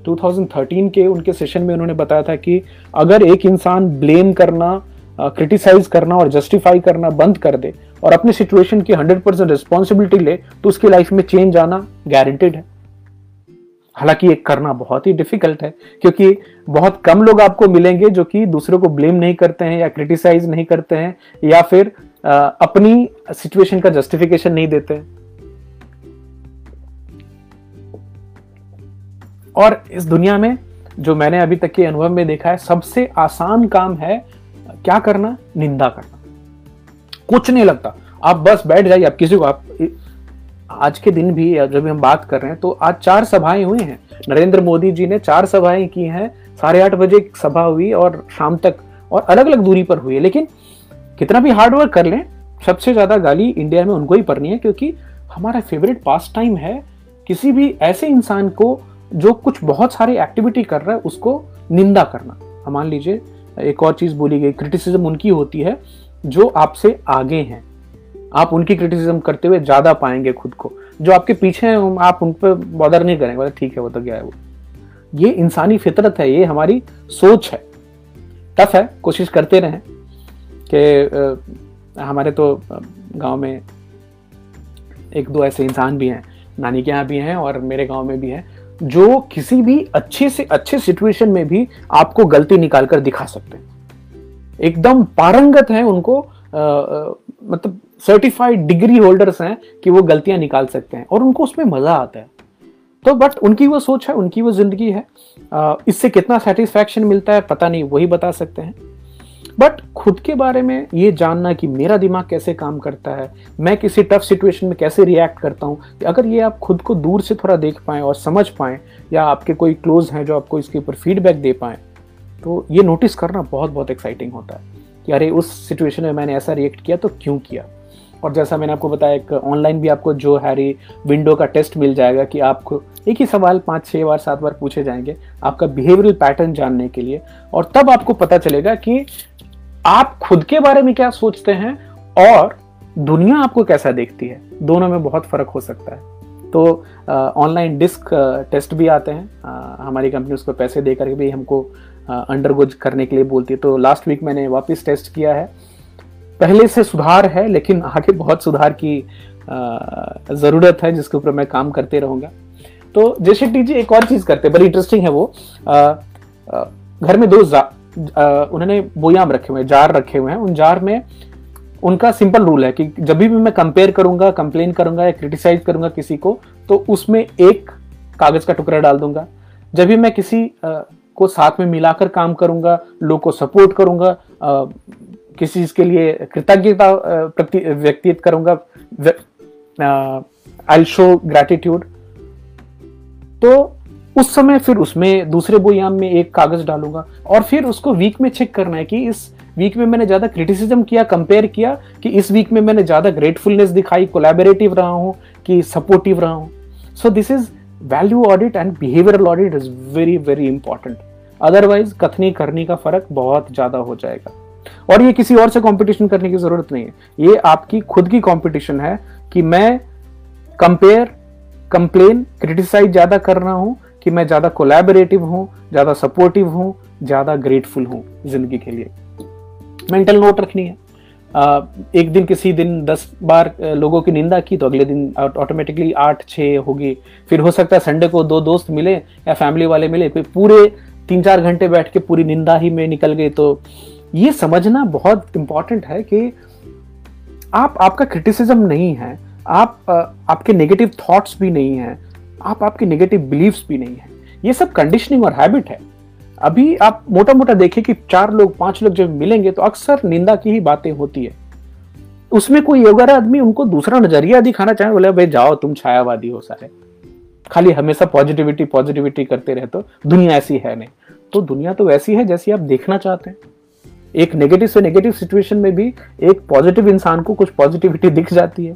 टू थाउज़ेंड के उनके सेशन में उन्होंने बताया था कि अगर एक इंसान ब्लेम करना क्रिटिसाइज करना और जस्टिफाई करना बंद कर दे और अपनी सिचुएशन की 100 परसेंट रिस्पॉन्सिबिलिटी ले तो उसकी लाइफ में चेंज आना गारंटेड है। हालाँकि ये करना बहुत ही डिफ़िकल्ट है क्योंकि बहुत कम लोग आपको मिलेंगे जो कि दूसरों को ब्लेम नहीं करते हैं या क्रिटिसाइज नहीं करते हैं या फिर आ, अपनी सिचुएशन का जस्टिफिकेशन नहीं देते हैं। और इस दुनिया में जो मैंने अभी तक के अनुभव में देखा है सबसे आसान काम है क्या करना? निंदा करना। कुछ नहीं लगता। आप बस बैठ जाइए, आप किसी को, आप आज के दिन भी जब हम बात कर रहे हैं तो आज चार सभाएँ हुई हैं। नरेंद्र मोदी जी ने चार सभाएँ की हैं। साढ़े आठ बजे सभा हुई और शाम तक, और अलग अलग दूरी पर हुई है। लेकिन कितना भी हार्ड वर्क कर लें, सबसे ज़्यादा गाली इंडिया में उनको ही पड़नी है, क्योंकि हमारा फेवरेट पास टाइम है किसी भी ऐसे इंसान को जो कुछ बहुत सारी एक्टिविटी कर रहा है, उसको निंदा करना। मान लीजिए एक और चीज़ बोली गई क्रिटिसिज्म उनकी होती है जो आपसे आगे हैं। आप उनकी क्रिटिसिज्म करते हुए ज़्यादा पाएँगे खुद को। जो आपके पीछे हैं आप उन पर बॉदर नहीं करेंगे, बोले, ठीक है, वो तो क्या है वो। ये इंसानी फितरत है, ये हमारी सोच है। टफ है, कोशिश करते रहें कि हमारे तो गाँव में एक दो ऐसे इंसान भी हैं, नानी के यहाँ भी हैं और मेरे गाँव में भी हैं। जो किसी भी अच्छे से अच्छे सिचुएशन में भी आपको गलती निकाल कर दिखा सकते हैं। एकदम पारंगत है उनको आ, मतलब सर्टिफाइड डिग्री होल्डर्स हैं कि वो गलतियाँ निकाल सकते हैं और उनको उसमें मज़ा आता है। तो बट उनकी वो सोच है उनकी वो ज़िंदगी है। आ, इससे कितना सेटिस्फैक्शन मिलता है पता नहीं वही बता सकते हैं। बट खुद के बारे में ये जानना कि मेरा दिमाग कैसे काम करता है, मैं किसी टफ सिचुएशन में कैसे रिएक्ट करता हूँ अगर ये आप खुद को दूर से थोड़ा देख पाएँ और समझ पाएँ, या आपके कोई क्लोज हैं जो आपको इसके ऊपर फीडबैक दे पाएँ तो ये नोटिस करना बहुत बहुत एक्साइटिंग होता है कि अरे, उस सिचुएशन में मैंने ऐसा रिएक्ट किया तो क्यों किया? और जैसा मैंने आपको बताया, एक ऑनलाइन भी आपको जो हैरी विंडो का टेस्ट मिल जाएगा कि आपको एक ही सवाल पाँच छः बार, सात बार पूछे जाएँगे आपका बिहेवियरल पैटर्न जानने के लिए, और तब आपको पता चलेगा कि आप खुद के बारे में क्या सोचते हैं और दुनिया आपको कैसा देखती है? दोनों में बहुत फ़र्क हो सकता है। तो ऑनलाइन डिस्क टेस्ट भी आते हैं। आ, हमारी कंपनी उसको पैसे दे करके भी हमको अंडरगोज करने के लिए बोलती है। तो लास्ट वीक मैंने वापस टेस्ट किया है। पहले से सुधार है लेकिन आगे बहुत सुधार की ज़रूरत है जिसके ऊपर मैं काम करते रहूँगा। तो जय शेट्टी जी एक और चीज़ करते हैं। बड़ी इंटरेस्टिंग है वो। आ, आ, घर में दो उन्होंने बोयाम रखे हुए हैं जार रखे हुए हैं। उन जार में उनका सिंपल रूल है कि जब भी मैं कंपेयर करूँगा कंप्लेन करूँगा या क्रिटिसाइज करूँगा किसी को तो उसमें एक कागज़ का टुकड़ा डाल दूँगा। जब भी मैं किसी आ, को साथ में मिलाकर काम करूँगा लोग को सपोर्ट करूँगा आ, किसी चीज़ के लिए कृतज्ञता प्रति व्यक्तित करूँगा आई शो ग्रेटिट्यूड तो उस समय फिर उसमें दूसरे बोयाम में एक कागज़ डालूँगा और फिर उसको वीक में चेक करना है कि इस वीक में मैंने ज़्यादा क्रिटिसिज्म किया कंपेयर किया कि इस वीक में मैंने ज़्यादा ग्रेटफुलनेस दिखाई कोलैबोरेटिव रहा हूँ कि सपोर्टिव रहा हूँ। So this is value audit and behavioural audit is very very important otherwise कथनी करनी का फ़र्क बहुत ज़्यादा हो जाएगा। और ये किसी और से कंपटीशन करने की ज़रूरत नहीं है। ये आपकी खुद की कंपटीशन है कि मैं कंपेयर कंप्लेन क्रिटिसाइज ज़्यादा कर रहा हूँ कि मैं ज़्यादा कोलैबोरेटिव हूँ, ज़्यादा सपोर्टिव हूँ, ज़्यादा ग्रेटफुल हूँ ज़िंदगी के लिए। मेंटल नोट रखनी है। एक दिन किसी दिन दस बार लोगों की निंदा की तो अगले दिन ऑटोमेटिकली आठ छः होगी। फिर हो सकता है संडे को दो दोस्त मिले या फैमिली वाले मिले, फिर पूरे तीन चार घंटे बैठ के पूरी निंदा ही में निकल गई तो ये समझना बहुत इंपॉर्टेंट है कि आप, आपका क्रिटिसिज्म नहीं है। आप आपके नेगेटिव थॉट्स भी नहीं है। आप आपके नेगेटिव बिलीव्स भी नहीं है। ये सब कंडीशनिंग और हैबिट है। अभी आप मोटा मोटा देखिए कि चार लोग, पाँच लोग जब मिलेंगे तो अक्सर निंदा की ही बातें होती है। उसमें कोई अगर आदमी उनको दूसरा नज़रिया दिखाना चाहे, बोले, भाई, जाओ, तुम छायावादी हो सारे। खाली हमेशा पॉजिटिविटी पॉजिटिविटी करते रहे तो दुनिया ऐसी है नहीं। तो दुनिया तो वैसी है जैसी आप देखना चाहते हैं। एक नेगेटिव से नेगेटिव सिचुएशन में भी एक पॉजिटिव इंसान को कुछ पॉजिटिविटी दिख जाती है।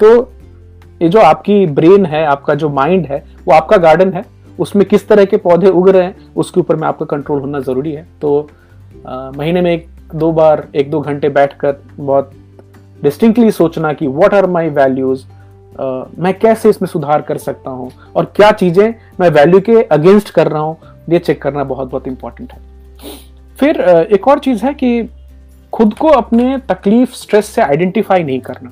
तो ये जो आपकी ब्रेन है आपका जो माइंड है वो आपका गार्डन है उसमें किस तरह के पौधे उग रहे हैं उसके ऊपर में आपका कंट्रोल होना ज़रूरी है। तो आ, महीने में एक दो बार एक दो घंटे बैठकर बहुत डिस्टिंक्टली सोचना कि व्हाट आर माय वैल्यूज़ मैं कैसे इसमें सुधार कर सकता हूँ और क्या चीज़ें मैं वैल्यू के अगेंस्ट कर रहा हूँ ये चेक करना बहुत बहुत इंपॉर्टेंट है। फिर एक और चीज़ है कि खुद को अपने तकलीफ़ स्ट्रेस से आइडेंटिफाई नहीं करना।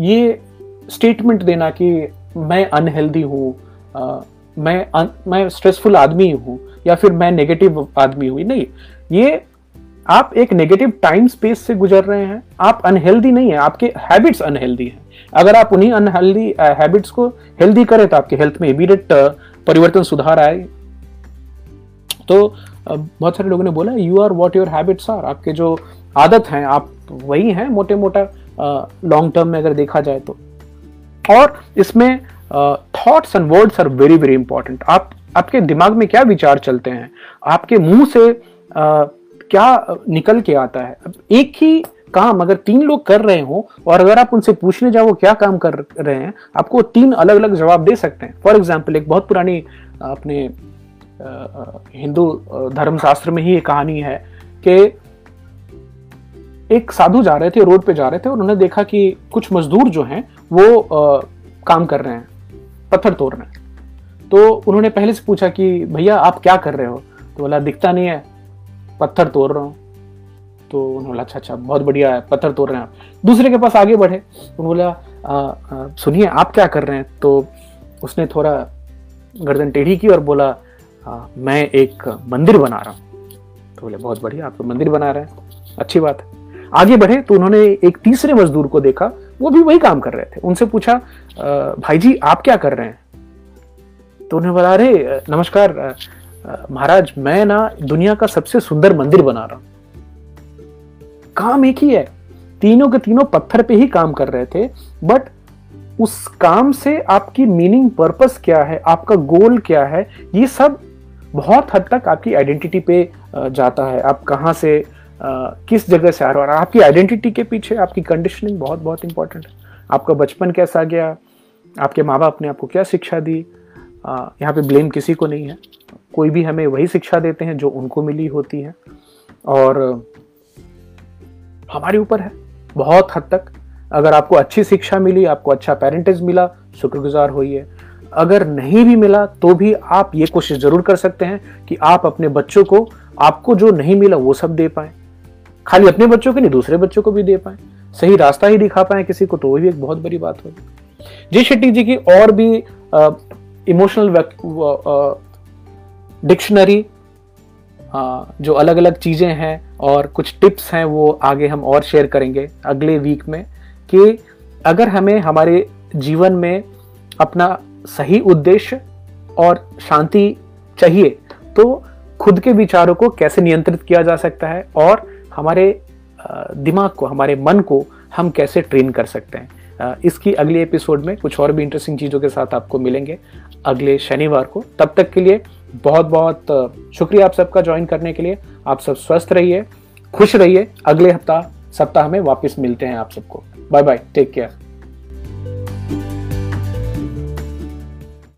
ये स्टेटमेंट देना कि मैं अनहेल्दी हूँ मैं अन, मैं स्ट्रेसफुल आदमी हूँ या फिर मैं नेगेटिव आदमी हूँ। नहीं ये आप एक नेगेटिव टाइम स्पेस से गुजर रहे हैं। आप अनहेल्दी नहीं है आपके हैबिट्स अनहेल्दी हैं। अगर आप उन्हीं अनहेल्दी हैबिट्स को हेल्दी करें तो आपके हेल्थ में इमीडिएट परिवर्तन सुधार आए। तो बहुत सारे लोगों ने बोला you are what your habits are आपके जो आदत हैं आप वही हैं मोटे मोटा लॉन्ग टर्म में अगर देखा जाए तो। और इसमें thoughts and words are very very important आप आपके दिमाग में क्या विचार चलते हैं? आपके मुँह से uh, क्या निकल के आता है? एक ही काम अगर तीन लोग कर रहे हो और अगर आप उनसे पूछने जाओ क्या काम कर रहे हैं आपको तीन अलग अलग जवाब दे सकते हैं। फॉर एग्ज़ाम्पल एक बहुत पुरानी अपने हिंदू धर्मशास्त्र में ही एक कहानी है कि एक साधु जा रहे थे रोड पे जा रहे थे और उन्होंने देखा कि कुछ मजदूर जो हैं वो आ, काम कर रहे हैं पत्थर तोड़ रहे हैं। तो उन्होंने पहले से पूछा कि भैया आप क्या कर रहे हो? तो बोला दिखता नहीं है पत्थर तोड़ रहा हूँ। तो उन्होंने बोला अच्छा अच्छा बहुत बढ़िया है पत्थर तोड़ रहे हैं आप। दूसरे के पास आगे बढ़े उन्होंने बोला सुनिए आप क्या कर रहे हैं? तो उसने थोड़ा गर्दन टेढ़ी की और बोला आ, मैं एक मंदिर बना रहा हूँ। तो बोले बहुत बढ़िया आप तो मंदिर बना रहे हैं अच्छी बात है। आगे बढ़े तो उन्होंने एक तीसरे मजदूर को देखा, वो भी वही काम कर रहे थे। उनसे पूछा भाई जी आप क्या कर रहे हैं? तो उन्हें बोला, अरे, नमस्कार महाराज, मैं ना दुनिया का सबसे सुंदर मंदिर बना रहा हूँ। काम एक ही है। तीनों के तीनों पत्थर पे ही काम कर रहे थे, बट उस काम से आपकी मीनिंग, पर्पस क्या है? आपका गोल क्या है? ये सब बहुत हद तक आपकी आइडेंटिटी पे जाता है। आप कहाँ से किस जगह से आ रहे हो? आपकी आइडेंटिटी के पीछे आपकी कंडीशनिंग बहुत बहुत इंपॉर्टेंट है। आपका बचपन कैसा गया? आपके माँ बाप ने आपको क्या शिक्षा दी? यहाँ पे ब्लेम किसी को नहीं है। कोई भी हमें वही शिक्षा देते हैं जो उनको मिली होती है। और हमारे ऊपर है। बहुत हद तक अगर आपको अच्छी शिक्षा मिली, आपको अच्छा पेरेंटेज मिला, शुक्रगुजार होइए। अगर नहीं भी मिला तो भी आप ये कोशिश ज़रूर कर सकते हैं कि आप अपने बच्चों को, आपको जो नहीं मिला वो सब दे पाए। खाली अपने बच्चों के नहीं, दूसरे बच्चों को भी दे पाए। सही रास्ता ही दिखा पाए किसी को तो वो भी एक बहुत बड़ी बात होगी। जय शेट्टी जी की और भी इमोशनल डिक्शनरी जो अलग अलग चीज़ें हैं और कुछ टिप्स हैं, वो आगे हम और शेयर करेंगे अगले वीक में कि अगर हमें हमारे जीवन में अपना सही उद्देश्य और शांति चाहिए तो खुद के विचारों को कैसे नियंत्रित किया जा सकता है और हमारे दिमाग को, हमारे मन को हम कैसे ट्रेन कर सकते हैं। इसकी अगले एपिसोड में कुछ और भी इंटरेस्टिंग चीज़ों के साथ आपको मिलेंगे। अगले शनिवार को। तब तक के लिए बहुत बहुत शुक्रिया आप सबका ज्वाइन करने के लिए। आप सब स्वस्थ रहिए, खुश रहिए। अगले हफ़्ता, सप्ताह में वापस मिलते हैं आप सबको। Bye bye take care